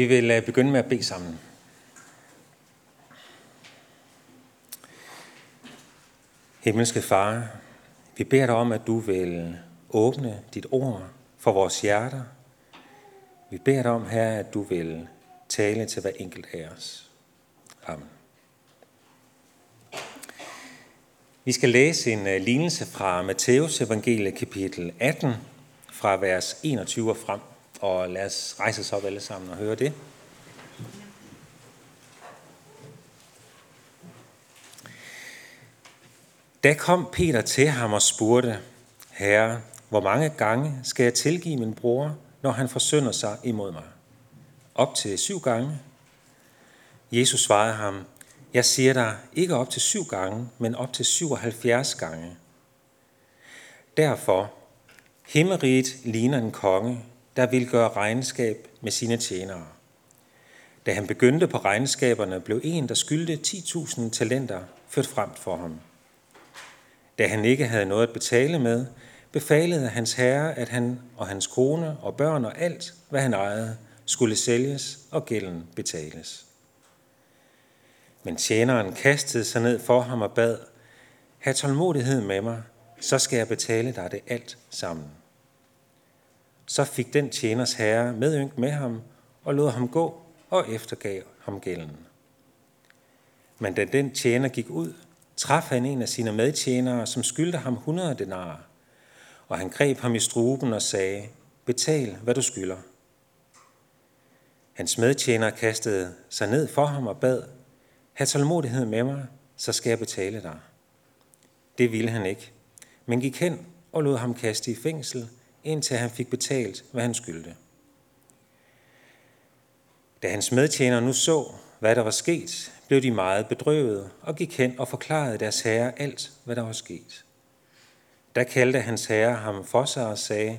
Vi vil øh, begynde med at bede sammen. Himmelske Far, vi beder dig om, at du vil åbne dit ord for vores hjerter. Vi beder dig om, her, at du vil tale til hver enkelt af os. Amen. Vi skal læse en øh, lignelse fra Matteus evangelie kapitel 18, fra vers 21 og frem. Og lad os rejse os op alle sammen og høre det. Da kom Peter til ham og spurgte, Herre, hvor mange gange skal jeg tilgive min bror, når han forsynder sig imod mig? Op til syv gange? Jesus svarede ham, jeg siger dig ikke op til syv gange, men op til 77 gange. Derfor, himmeriget ligner en konge, der ville gøre regnskab med sine tjenere. Da han begyndte på regnskaberne, blev en, der skyldte 10.000 talenter, ført frem for ham. Da han ikke havde noget at betale med, befalede hans herre, at han og hans kone og børn og alt, hvad han ejede, skulle sælges og gælden betales. Men tjeneren kastede sig ned for ham og bad, Ha' tålmodighed med mig, så skal jeg betale dig det alt sammen. Så fik den tjeners herre medynk med ham og lod ham gå og eftergav ham gælden. Men da den tjener gik ud, traf han en af sine medtjenere, som skyldte ham 100 denarer, og han greb ham i struben og sagde, betal, hvad du skylder. Hans medtjener kastede sig ned for ham og bad, have tålmodighed med mig, så skal jeg betale dig. Det ville han ikke, men gik hen og lod ham kaste i fængsel, indtil han fik betalt, hvad han skyldte. Da hans medtjenere nu så, hvad der var sket, blev de meget bedrøvet og gik hen og forklarede deres herre alt, hvad der var sket. Der kaldte hans herre ham for sig og sagde,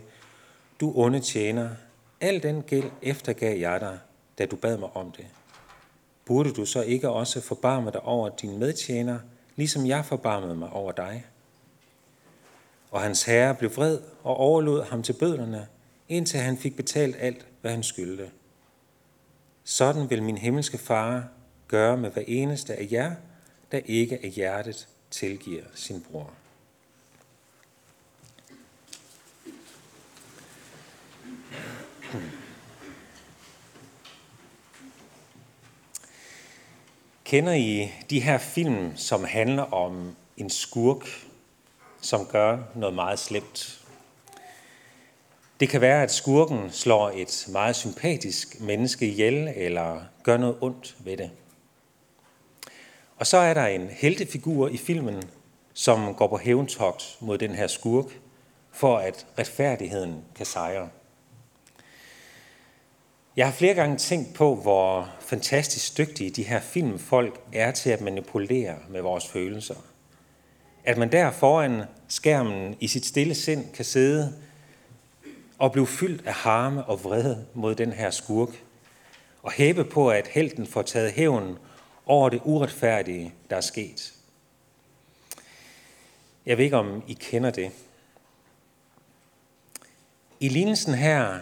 Du onde tjener, al den gæld eftergav jeg dig, da du bad mig om det. Burde du så ikke også forbarme dig over din medtjener, ligesom jeg forbarmede mig over dig? Og hans herre blev vred og overlod ham til bødlerne, indtil han fik betalt alt, hvad han skyldte. Sådan vil min himmelske far gøre med hver eneste af jer, der ikke af hjertet tilgiver sin bror. Kender I de her film, som handler om en skurk, som gør noget meget slemt? Det kan være, at skurken slår et meget sympatisk menneske ihjel, eller gør noget ondt ved det. Og så er der en heltefigur i filmen, som går på hævntogt mod den her skurk, for at retfærdigheden kan sejre. Jeg har flere gange tænkt på, hvor fantastisk dygtige de her filmfolk er til at manipulere med vores følelser. At man der foran skærmen i sit stille sind kan sidde og blive fyldt af harme og vrede mod den her skurk, og hæbe på, at helten får taget hævn over det uretfærdige, der er sket. Jeg ved ikke, om I kender det. I lignelsen her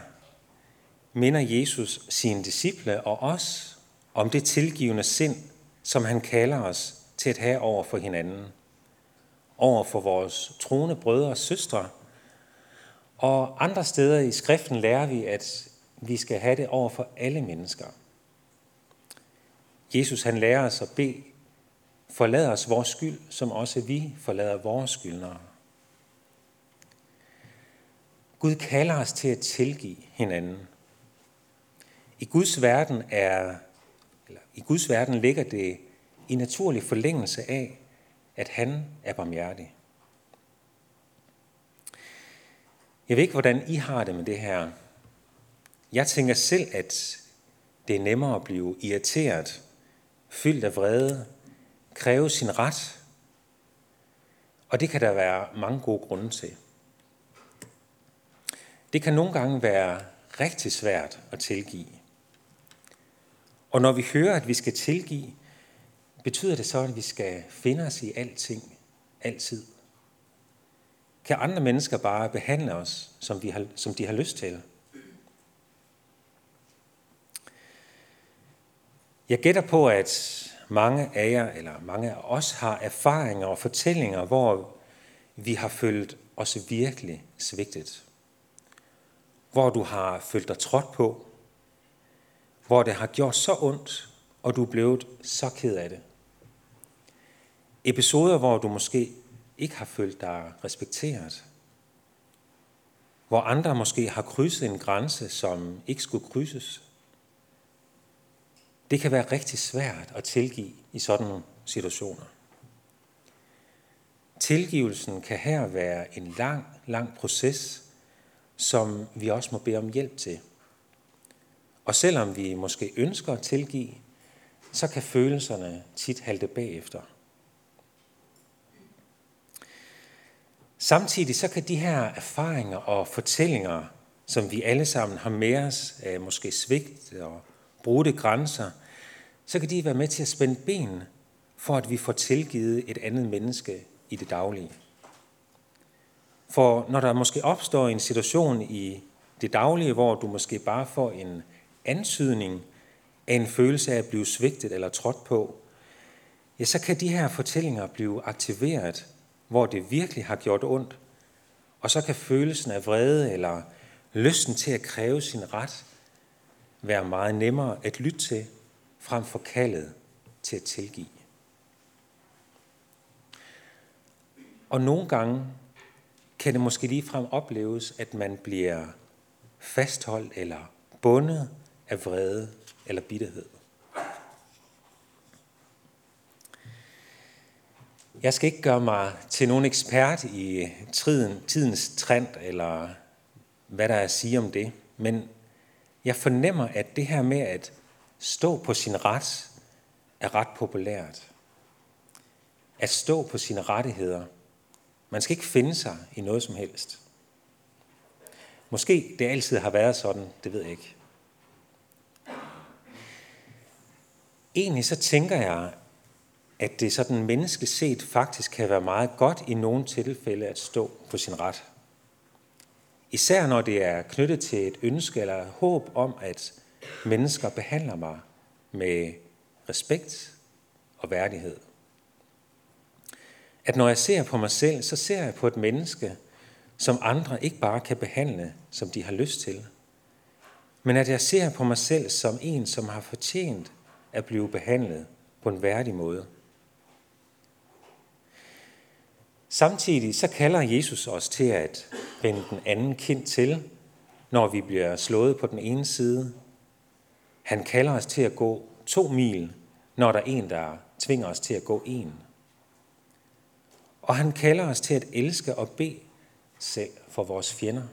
minder Jesus sine disciple og os om det tilgivende sind, som han kalder os til at have over for hinanden. Over for vores troende brødre og søstre. Og andre steder i skriften lærer vi, at vi skal have det over for alle mennesker. Jesus han lærer os at bede, forlad os vores skyld, som også vi forlader vores skyldnere. Gud kalder os til at tilgive hinanden. I Guds verden er, eller i Guds verden ligger det i naturlig forlængelse af, at han er barmhjertig. Jeg ved ikke, hvordan I har det med det her. Jeg tænker selv, at det er nemmere at blive irriteret, fyldt af vrede, kræve sin ret. Og det kan der være mange gode grunde til. Det kan nogle gange være rigtig svært at tilgive. Og når vi hører, at vi skal tilgive, betyder det så, at vi skal finde os i alting, altid? Kan andre mennesker bare behandle os, som, vi har, som de har lyst til? Jeg gætter på, at mange af jer, eller mange af os, har erfaringer og fortællinger, hvor vi har følt os virkelig svigtet. Hvor du har følt dig trådt på. Hvor det har gjort så ondt, og du er blevet så ked af det. Episoder, hvor du måske ikke har følt dig respekteret. Hvor andre måske har krydset en grænse, som ikke skulle krydses. Det kan være rigtig svært at tilgive i sådan nogle situationer. Tilgivelsen kan her være en lang, lang proces, som vi også må bede om hjælp til. Og selvom vi måske ønsker at tilgive, så kan følelserne tit halte bagefter. Samtidig så kan de her erfaringer og fortællinger, som vi alle sammen har med os, øh, måske svigt og brudte grænser, så kan de være med til at spænde ben for, at vi får tilgivet et andet menneske i det daglige. For når der måske opstår en situation i det daglige, hvor du måske bare får en antydning af en følelse af at blive svigtet eller trådt på, ja, så kan de her fortællinger blive aktiveret, hvor det virkelig har gjort ondt, og så kan følelsen af vrede eller lysten til at kræve sin ret være meget nemmere at lytte til, frem for kaldet til at tilgive. Og nogle gange kan det måske ligefrem opleves, at man bliver fastholdt eller bundet af vrede eller bitterhed. Jeg skal ikke gøre mig til nogen ekspert i tiden, tidens trend, eller hvad der er at sige om det, men jeg fornemmer, at det her med at stå på sin ret er ret populært. At stå på sine rettigheder. Man skal ikke finde sig i noget som helst. Måske det altid har været sådan, det ved jeg ikke. Egentlig så tænker jeg, at det sådan menneskeligt set faktisk kan være meget godt i nogle tilfælde at stå på sin ret. Især når det er knyttet til et ønske eller håb om, at mennesker behandler mig med respekt og værdighed. At når jeg ser på mig selv, så ser jeg på et menneske, som andre ikke bare kan behandle, som de har lyst til, men at jeg ser på mig selv som en, som har fortjent at blive behandlet på en værdig måde. Samtidig så kalder Jesus os til at vende den anden kind til, når vi bliver slået på den ene side. Han kalder os til at gå to mil, når der er en, der tvinger os til at gå en. Og han kalder os til at elske og bede selv for vores fjender.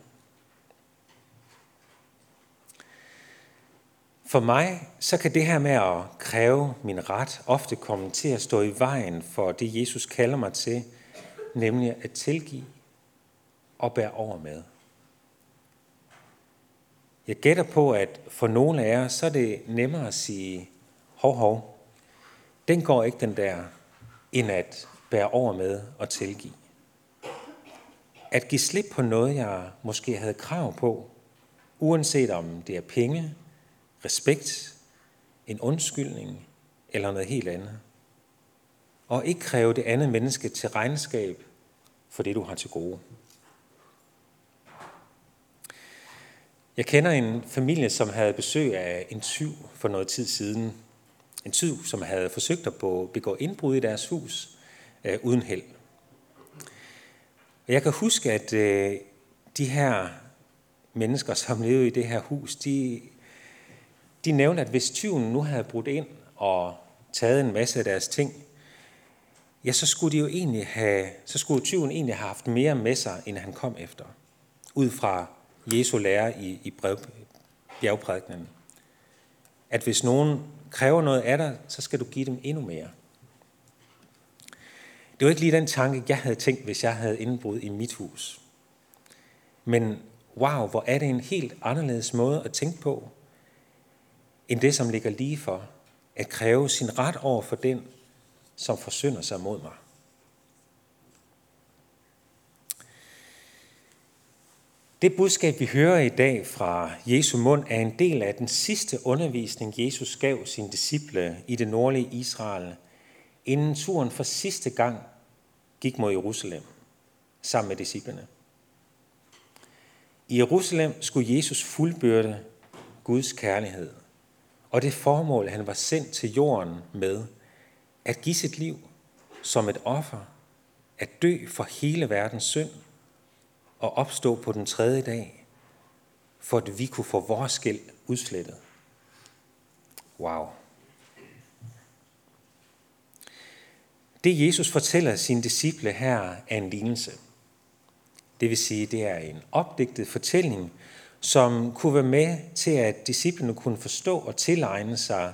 For mig, så kan det her med at kræve min ret ofte komme til at stå i vejen for det, Jesus kalder mig til, nemlig at tilgive og bære over med. Jeg gætter på, at for nogle af jer, så er det nemmere at sige, hov, hov, den går ikke den der, end at bære over med og tilgive. At give slip på noget, jeg måske havde krav på, uanset om det er penge, respekt, en undskyldning eller noget helt andet. Og ikke kræve det andet menneske til regnskab for det, du har til gode. Jeg kender en familie, som havde besøg af en tyv for noget tid siden. En tyv, som havde forsøgt at begå indbrud i deres hus øh, uden held. Jeg kan huske, at øh, de her mennesker, som levede i det her hus, de, de nævnte, at hvis tyven nu havde brudt ind og taget en masse af deres ting, ja, så skulle de jo egentlig have, så skulle tyven egentlig have haft mere med sig, end han kom efter. Ud fra Jesu lære i, i brev, bjergprædikenen. At hvis nogen kræver noget af dig, så skal du give dem endnu mere. Det var ikke lige den tanke, jeg havde tænkt, hvis jeg havde indbrud i mit hus. Men wow, hvor er det en helt anderledes måde at tænke på, end det, som ligger lige for at kræve sin ret over for den, som forsynder sig mod mig. Det budskab, vi hører i dag fra Jesu mund, er en del af den sidste undervisning, Jesus gav sine disciple i det nordlige Israel, inden turen for sidste gang gik mod Jerusalem sammen med disciplene. I Jerusalem skulle Jesus fuldbyrde Guds kærlighed og det formål, han var sendt til jorden med, at give sit liv som et offer, at dø for hele verdens synd og opstå på den tredje dag, for at vi kunne få vores gæld udslettet. Wow. Det Jesus fortæller sine disciple her er en lignelse. Det vil sige, det er en opdigtet fortælling, som kunne være med til, at disciplene kunne forstå og tilegne sig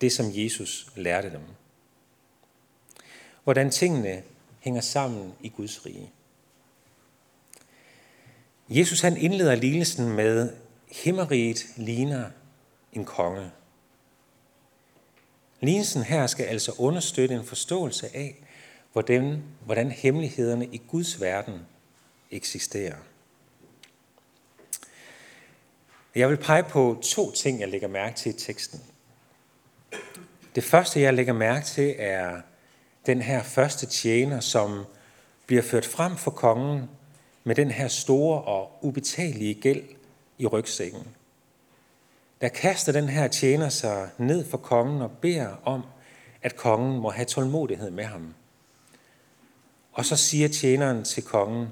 det, som Jesus lærte dem. Hvordan tingene hænger sammen i Guds rige. Jesus han indleder lignelsen med, himmeriget ligner en konge. Lignelsen her skal altså understøtte en forståelse af, hvordan, hvordan hemmelighederne i Guds verden eksisterer. Jeg vil pege på to ting, jeg lægger mærke til i teksten. Det første, jeg lægger mærke til, er den her første tjener, som bliver ført frem for kongen med den her store og ubetalelige gæld i rygsækken. Der kaster den her tjener sig ned for kongen og beder om, at kongen må have tålmodighed med ham. Og så siger tjeneren til kongen,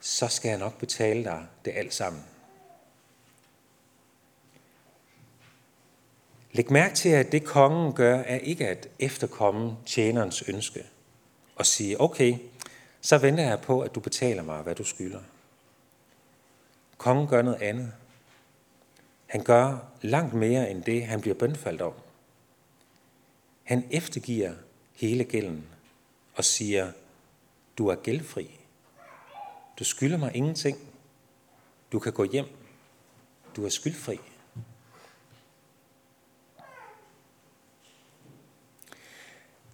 så skal jeg nok betale dig det alt sammen. Læg mærke til, at det kongen gør, er ikke at efterkomme tjenerens ønske og sige, okay, så venter jeg på, at du betaler mig, hvad du skylder. Kongen gør noget andet. Han gør langt mere end det, han bliver bønfaldt om. Han eftergiver hele gælden og siger, du er gældfri. Du skylder mig ingenting. Du kan gå hjem. Du er skyldfri.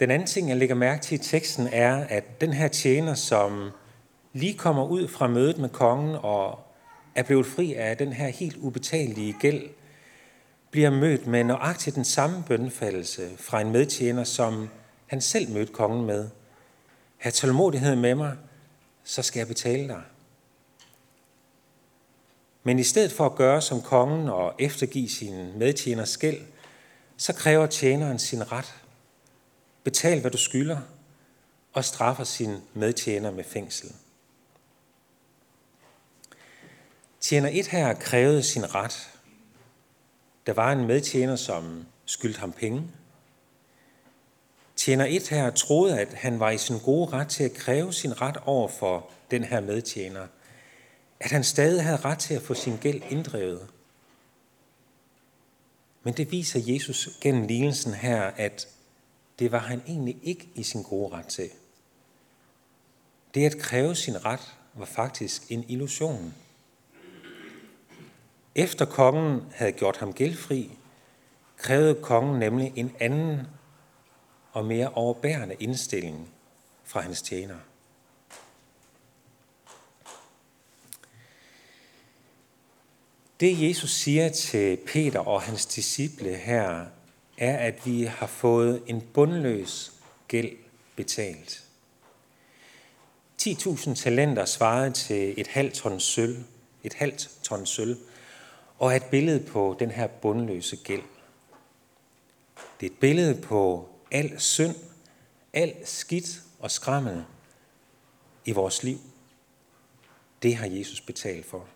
Den anden ting, jeg lægger mærke til i teksten, er, at den her tjener, som lige kommer ud fra mødet med kongen og er blevet fri af den her helt ubetalelige gæld, bliver mødt med nøjagtigt den samme bønfaldelse fra en medtjener, som han selv mødte kongen med. Ha' tålmodighed med mig, så skal jeg betale dig. Men i stedet for at gøre som kongen og eftergive sin medtjeners gæld, så kræver tjeneren sin ret Betal, hvad du skylder, og straffer sin medtjener med fængsel. Tjener et her krævede sin ret. Der var en medtjener, som skyldte ham penge. Tjener et her troede, at han var i sin gode ret til at kræve sin ret over for den her medtjener. At han stadig havde ret til at få sin gæld inddrevet. Men det viser Jesus gennem lignelsen her, at det var han egentlig ikke i sin gode ret til. Det at kræve sin ret var faktisk en illusion. Efter kongen havde gjort ham gældfri, krævede kongen nemlig en anden og mere overbærende indstilling fra hans tjener. Det Jesus siger til Peter og hans disciple her, er, at vi har fået en bundløs gæld betalt. 10.000 talenter svarede til et halvt ton sølv, et halvt ton sølv, og er et billede på den her bundløse gæld. Det er et billede på al synd, al skidt og skrammel i vores liv. Det har Jesus betalt for.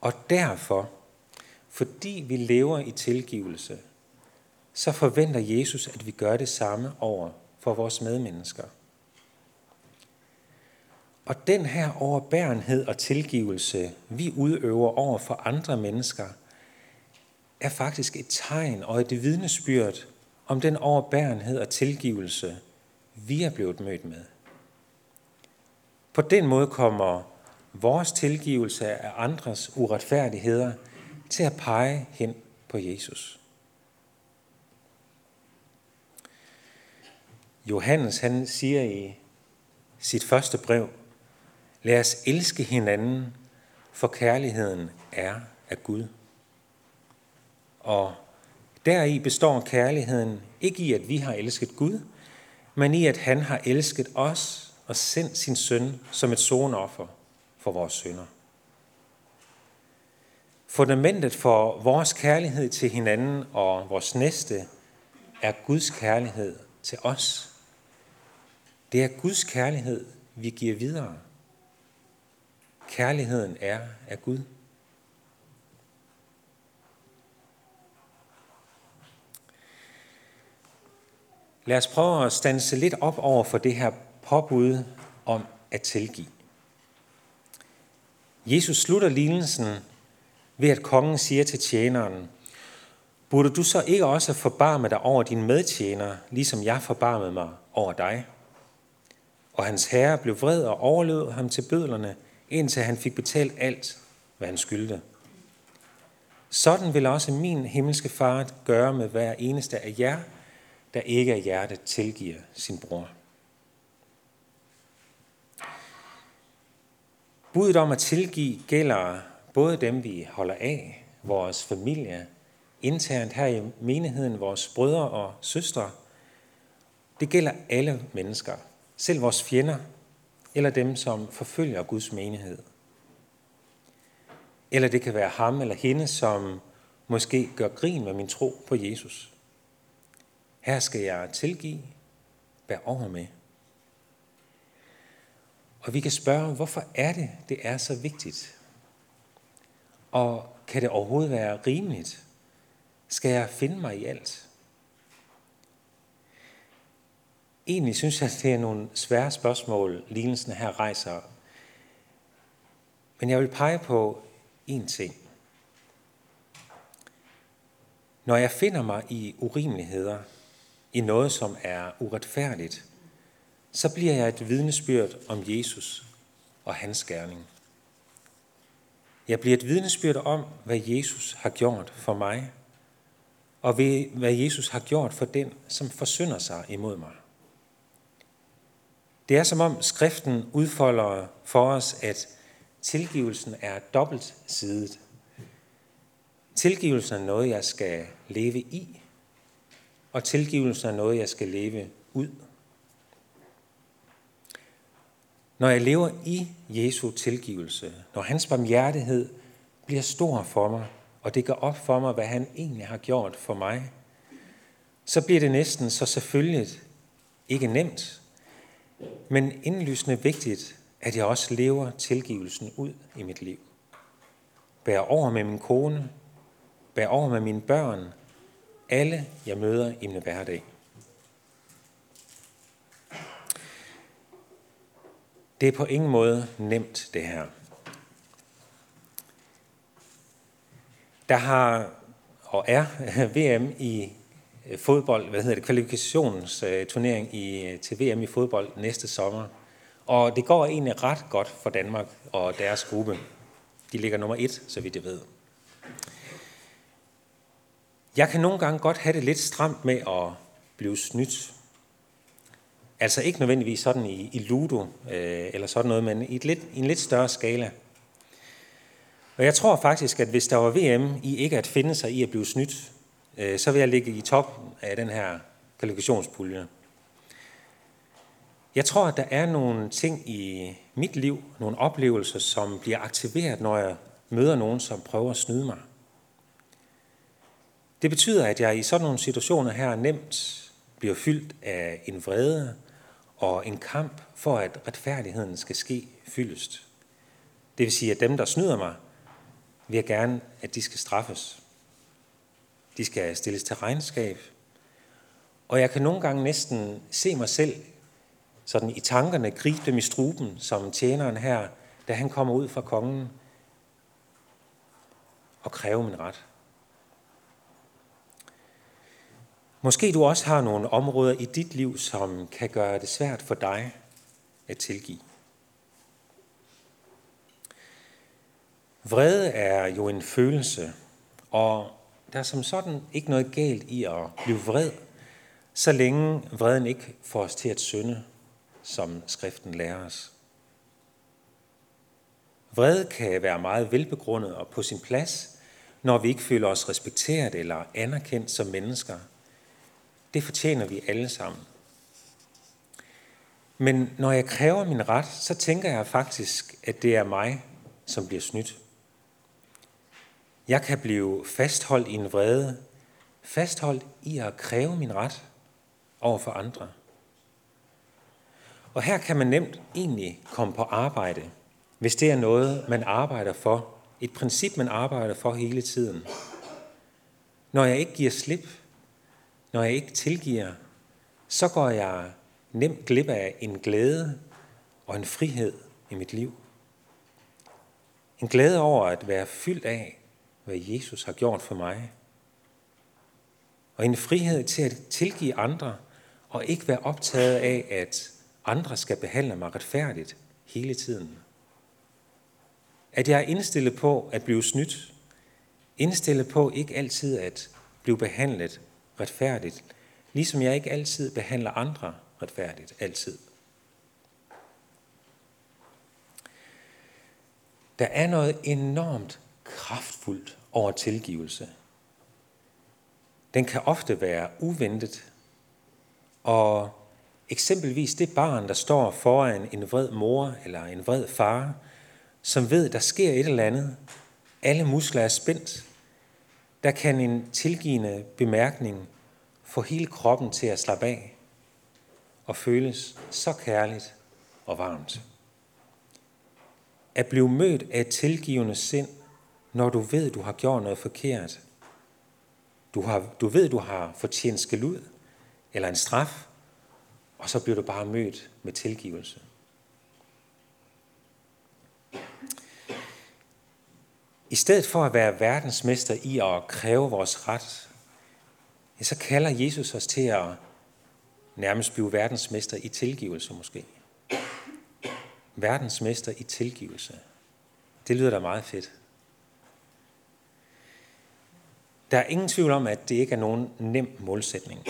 Og derfor fordi vi lever i tilgivelse, så forventer Jesus, at vi gør det samme over for vores medmennesker. Og den her overbærenhed og tilgivelse, vi udøver over for andre mennesker, er faktisk et tegn og et vidnesbyrd om den overbærenhed og tilgivelse, vi er blevet mødt med. På den måde kommer vores tilgivelse af andres uretfærdigheder til at pege hen på Jesus. Johannes han siger i sit første brev, Lad os elske hinanden, for kærligheden er af Gud. Og deri består kærligheden ikke i, at vi har elsket Gud, men i, at han har elsket os og sendt sin søn som et sonoffer for vores synder. Fundamentet for vores kærlighed til hinanden og vores næste er Guds kærlighed til os. Det er Guds kærlighed, vi giver videre. Kærligheden er af Gud. Lad os prøve at stanse lidt op over for det her påbud om at tilgive. Jesus slutter lignelsen ved, at kongen siger til tjeneren, burde du så ikke også forbarme dig over din medtjener, ligesom jeg forbarmede mig over dig? Og hans herre blev vred og overlod ham til bødlerne, indtil han fik betalt alt, hvad han skyldte. Sådan vil også min himmelske far gøre med hver eneste af jer, der ikke af hjertet tilgiver sin bror. Budet om at tilgive gælder både dem, vi holder af, vores familie, internt her i menigheden, vores brødre og søstre. Det gælder alle mennesker, selv vores fjender, eller dem, som forfølger Guds menighed. Eller det kan være ham eller hende, som måske gør grin med min tro på Jesus. Her skal jeg tilgive, bær over med. Og vi kan spørge, hvorfor er det, det er så vigtigt? Og kan det overhovedet være rimeligt? Skal jeg finde mig i alt? Egentlig synes jeg, det er nogle svære spørgsmål, lignelsen her rejser. Men jeg vil pege på én ting. Når jeg finder mig i urimeligheder, i noget, som er uretfærdigt, så bliver jeg et vidnesbyrd om Jesus og hans gerning. Jeg bliver et vidnesbyrd om, hvad Jesus har gjort for mig, og hvad Jesus har gjort for den, som forsynder sig imod mig. Det er som om skriften udfolder for os, at tilgivelsen er dobbelt sidet. Tilgivelsen er noget, jeg skal leve i, og tilgivelsen er noget, jeg skal leve ud. Når jeg lever i Jesu tilgivelse, når hans barmhjertighed bliver stor for mig, og det går op for mig, hvad han egentlig har gjort for mig, så bliver det næsten så selvfølgelig ikke nemt, men indlysende vigtigt, at jeg også lever tilgivelsen ud i mit liv. Bær over med min kone, bær over med mine børn, alle jeg møder i min hverdag. Det er på ingen måde nemt, det her. Der har og er VM i øh, fodbold, hvad hedder det, kvalifikationsturnering i, øh, til VM i fodbold næste sommer. Og det går egentlig ret godt for Danmark og deres gruppe. De ligger nummer et, så vidt jeg ved. Jeg kan nogle gange godt have det lidt stramt med at blive snydt. Altså ikke nødvendigvis sådan i, i ludo øh, eller sådan noget, men i, et lidt, i en lidt større skala. Og jeg tror faktisk, at hvis der var VM i ikke at finde sig i at blive snydt, øh, så vil jeg ligge i toppen af den her kvalifikationspulje. Jeg tror, at der er nogle ting i mit liv, nogle oplevelser, som bliver aktiveret, når jeg møder nogen, som prøver at snyde mig. Det betyder, at jeg i sådan nogle situationer her nemt bliver fyldt af en vrede og en kamp for, at retfærdigheden skal ske fyldest. Det vil sige, at dem, der snyder mig, vil jeg gerne, at de skal straffes. De skal stilles til regnskab. Og jeg kan nogle gange næsten se mig selv sådan i tankerne gribe dem i struben, som tjeneren her, da han kommer ud fra kongen og kræve min ret. Måske du også har nogle områder i dit liv, som kan gøre det svært for dig at tilgive. Vrede er jo en følelse, og der er som sådan ikke noget galt i at blive vred, så længe vreden ikke får os til at synde, som skriften lærer os. Vrede kan være meget velbegrundet og på sin plads, når vi ikke føler os respekteret eller anerkendt som mennesker. Det fortjener vi alle sammen. Men når jeg kræver min ret, så tænker jeg faktisk, at det er mig, som bliver snydt. Jeg kan blive fastholdt i en vrede, fastholdt i at kræve min ret over for andre. Og her kan man nemt egentlig komme på arbejde, hvis det er noget, man arbejder for, et princip, man arbejder for hele tiden. Når jeg ikke giver slip, når jeg ikke tilgiver, så går jeg nemt glip af en glæde og en frihed i mit liv. En glæde over at være fyldt af, hvad Jesus har gjort for mig. Og en frihed til at tilgive andre, og ikke være optaget af, at andre skal behandle mig retfærdigt hele tiden. At jeg er indstillet på at blive snydt, indstillet på ikke altid at blive behandlet retfærdigt, ligesom jeg ikke altid behandler andre retfærdigt, altid. Der er noget enormt kraftfuldt over tilgivelse. Den kan ofte være uventet, og eksempelvis det barn, der står foran en vred mor eller en vred far, som ved, der sker et eller andet, alle muskler er spændt, der kan en tilgivende bemærkning få hele kroppen til at slappe af og føles så kærligt og varmt. At blive mødt af et tilgivende sind, når du ved, du har gjort noget forkert. Du, har, du ved, du har fortjent skæld ud eller en straf, og så bliver du bare mødt med tilgivelse. I stedet for at være verdensmester i at kræve vores ret, så kalder Jesus os til at nærmest blive verdensmester i tilgivelse måske. Verdensmester i tilgivelse. Det lyder da meget fedt. Der er ingen tvivl om, at det ikke er nogen nem målsætning.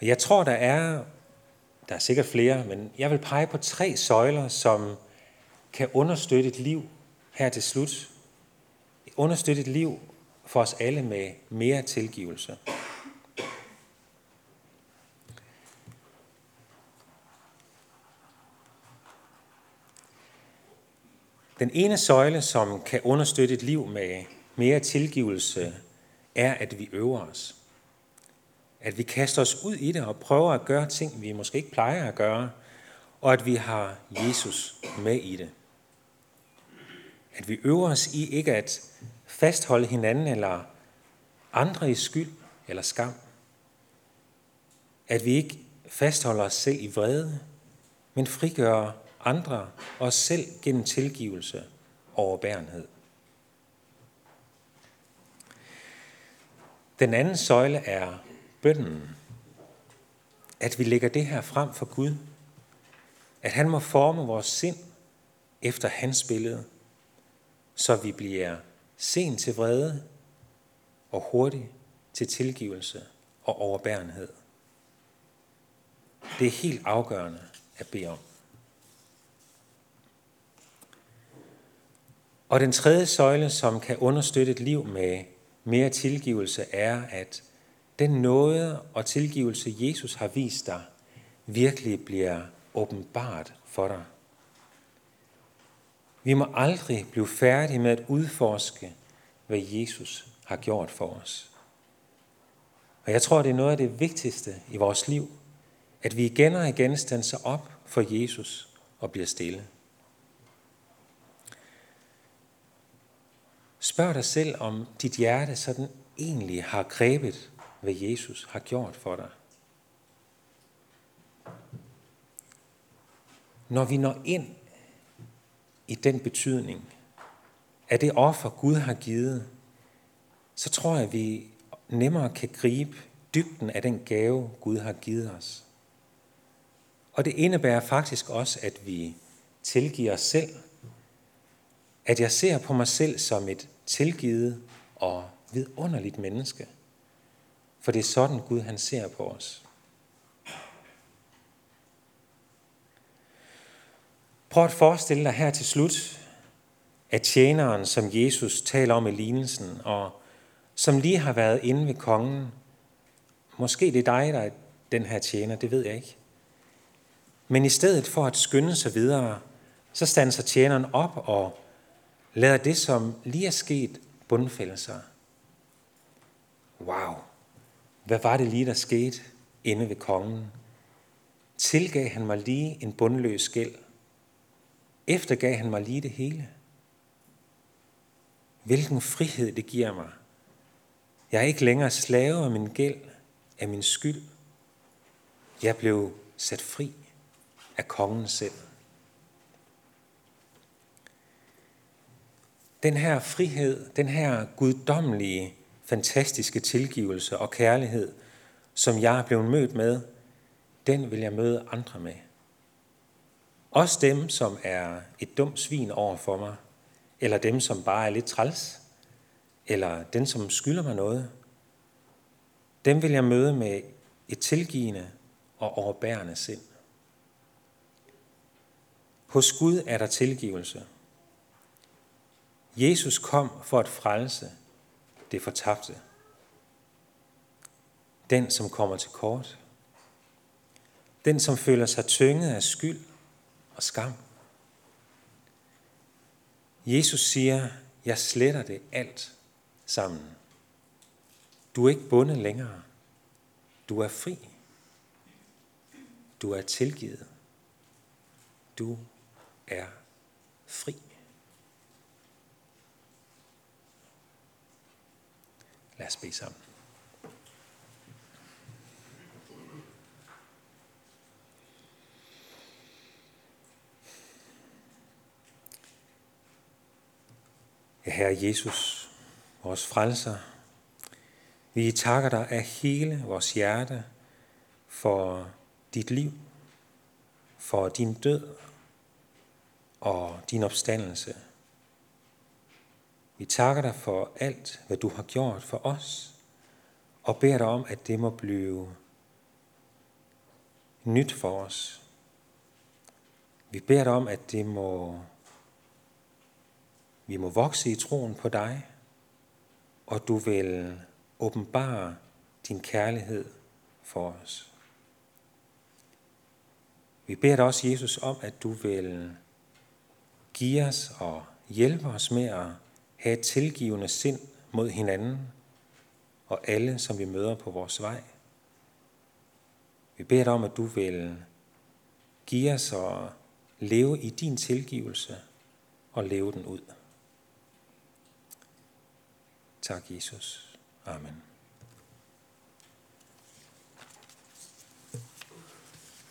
Og jeg tror, der er, der er sikkert flere, men jeg vil pege på tre søjler, som kan understøtte et liv her til slut. Understøtte et liv for os alle med mere tilgivelse. Den ene søjle, som kan understøtte et liv med mere tilgivelse, er, at vi øver os. At vi kaster os ud i det og prøver at gøre ting, vi måske ikke plejer at gøre, og at vi har Jesus med i det. At vi øver os i ikke at fastholde hinanden eller andre i skyld eller skam. At vi ikke fastholder os selv i vrede, men frigør andre og os selv gennem tilgivelse og overbærenhed. Den anden søjle er bønden. At vi lægger det her frem for Gud. At han må forme vores sind efter hans billede, så vi bliver sen til vrede og hurtig til tilgivelse og overbærenhed. Det er helt afgørende at bede om. Og den tredje søjle, som kan understøtte et liv med mere tilgivelse, er, at den nåde og tilgivelse, Jesus har vist dig, virkelig bliver åbenbart for dig. Vi må aldrig blive færdige med at udforske, hvad Jesus har gjort for os. Og jeg tror, det er noget af det vigtigste i vores liv, at vi igen og igen standser op for Jesus og bliver stille. Spørg dig selv, om dit hjerte sådan egentlig har grebet, hvad Jesus har gjort for dig. Når vi når ind i den betydning af det offer, Gud har givet, så tror jeg, at vi nemmere kan gribe dybden af den gave, Gud har givet os. Og det indebærer faktisk også, at vi tilgiver os selv. At jeg ser på mig selv som et tilgivet og vidunderligt menneske. For det er sådan Gud han ser på os. Prøv at forestille dig her til slut, at tjeneren, som Jesus taler om i lignelsen, og som lige har været inde ved kongen, måske det er dig, der er den her tjener, det ved jeg ikke. Men i stedet for at skynde sig videre, så standser tjeneren op og lader det, som lige er sket, bundfælde sig. Wow, hvad var det lige, der skete inde ved kongen? Tilgav han mig lige en bundløs gæld? Eftergav han mig lige det hele? Hvilken frihed det giver mig. Jeg er ikke længere slave af min gæld, af min skyld. Jeg blev sat fri af kongen selv. Den her frihed, den her guddommelige, fantastiske tilgivelse og kærlighed, som jeg er blevet mødt med, den vil jeg møde andre med. Også dem, som er et dumt svin over for mig, eller dem, som bare er lidt træls, eller den, som skylder mig noget. Dem vil jeg møde med et tilgivende og overbærende sind. Hos Gud er der tilgivelse. Jesus kom for at frelse det fortabte. Den, som kommer til kort. Den, som føler sig tynget af skyld og skam. Jesus siger, jeg sletter det alt sammen. Du er ikke bundet længere. Du er fri. Du er tilgivet. Du er fri. Lad os bede sammen. Ja, Herre Jesus, vores frelser, vi takker dig af hele vores hjerte for dit liv, for din død og din opstandelse. Vi takker dig for alt, hvad du har gjort for os, og beder dig om, at det må blive nyt for os. Vi beder dig om, at det må, vi må vokse i troen på dig, og du vil åbenbare din kærlighed for os. Vi beder dig også, Jesus, om, at du vil give os og hjælpe os med at have et tilgivende sind mod hinanden og alle, som vi møder på vores vej. Vi beder dig om, at du vil give os at leve i din tilgivelse og leve den ud. Tak, Jesus. Amen.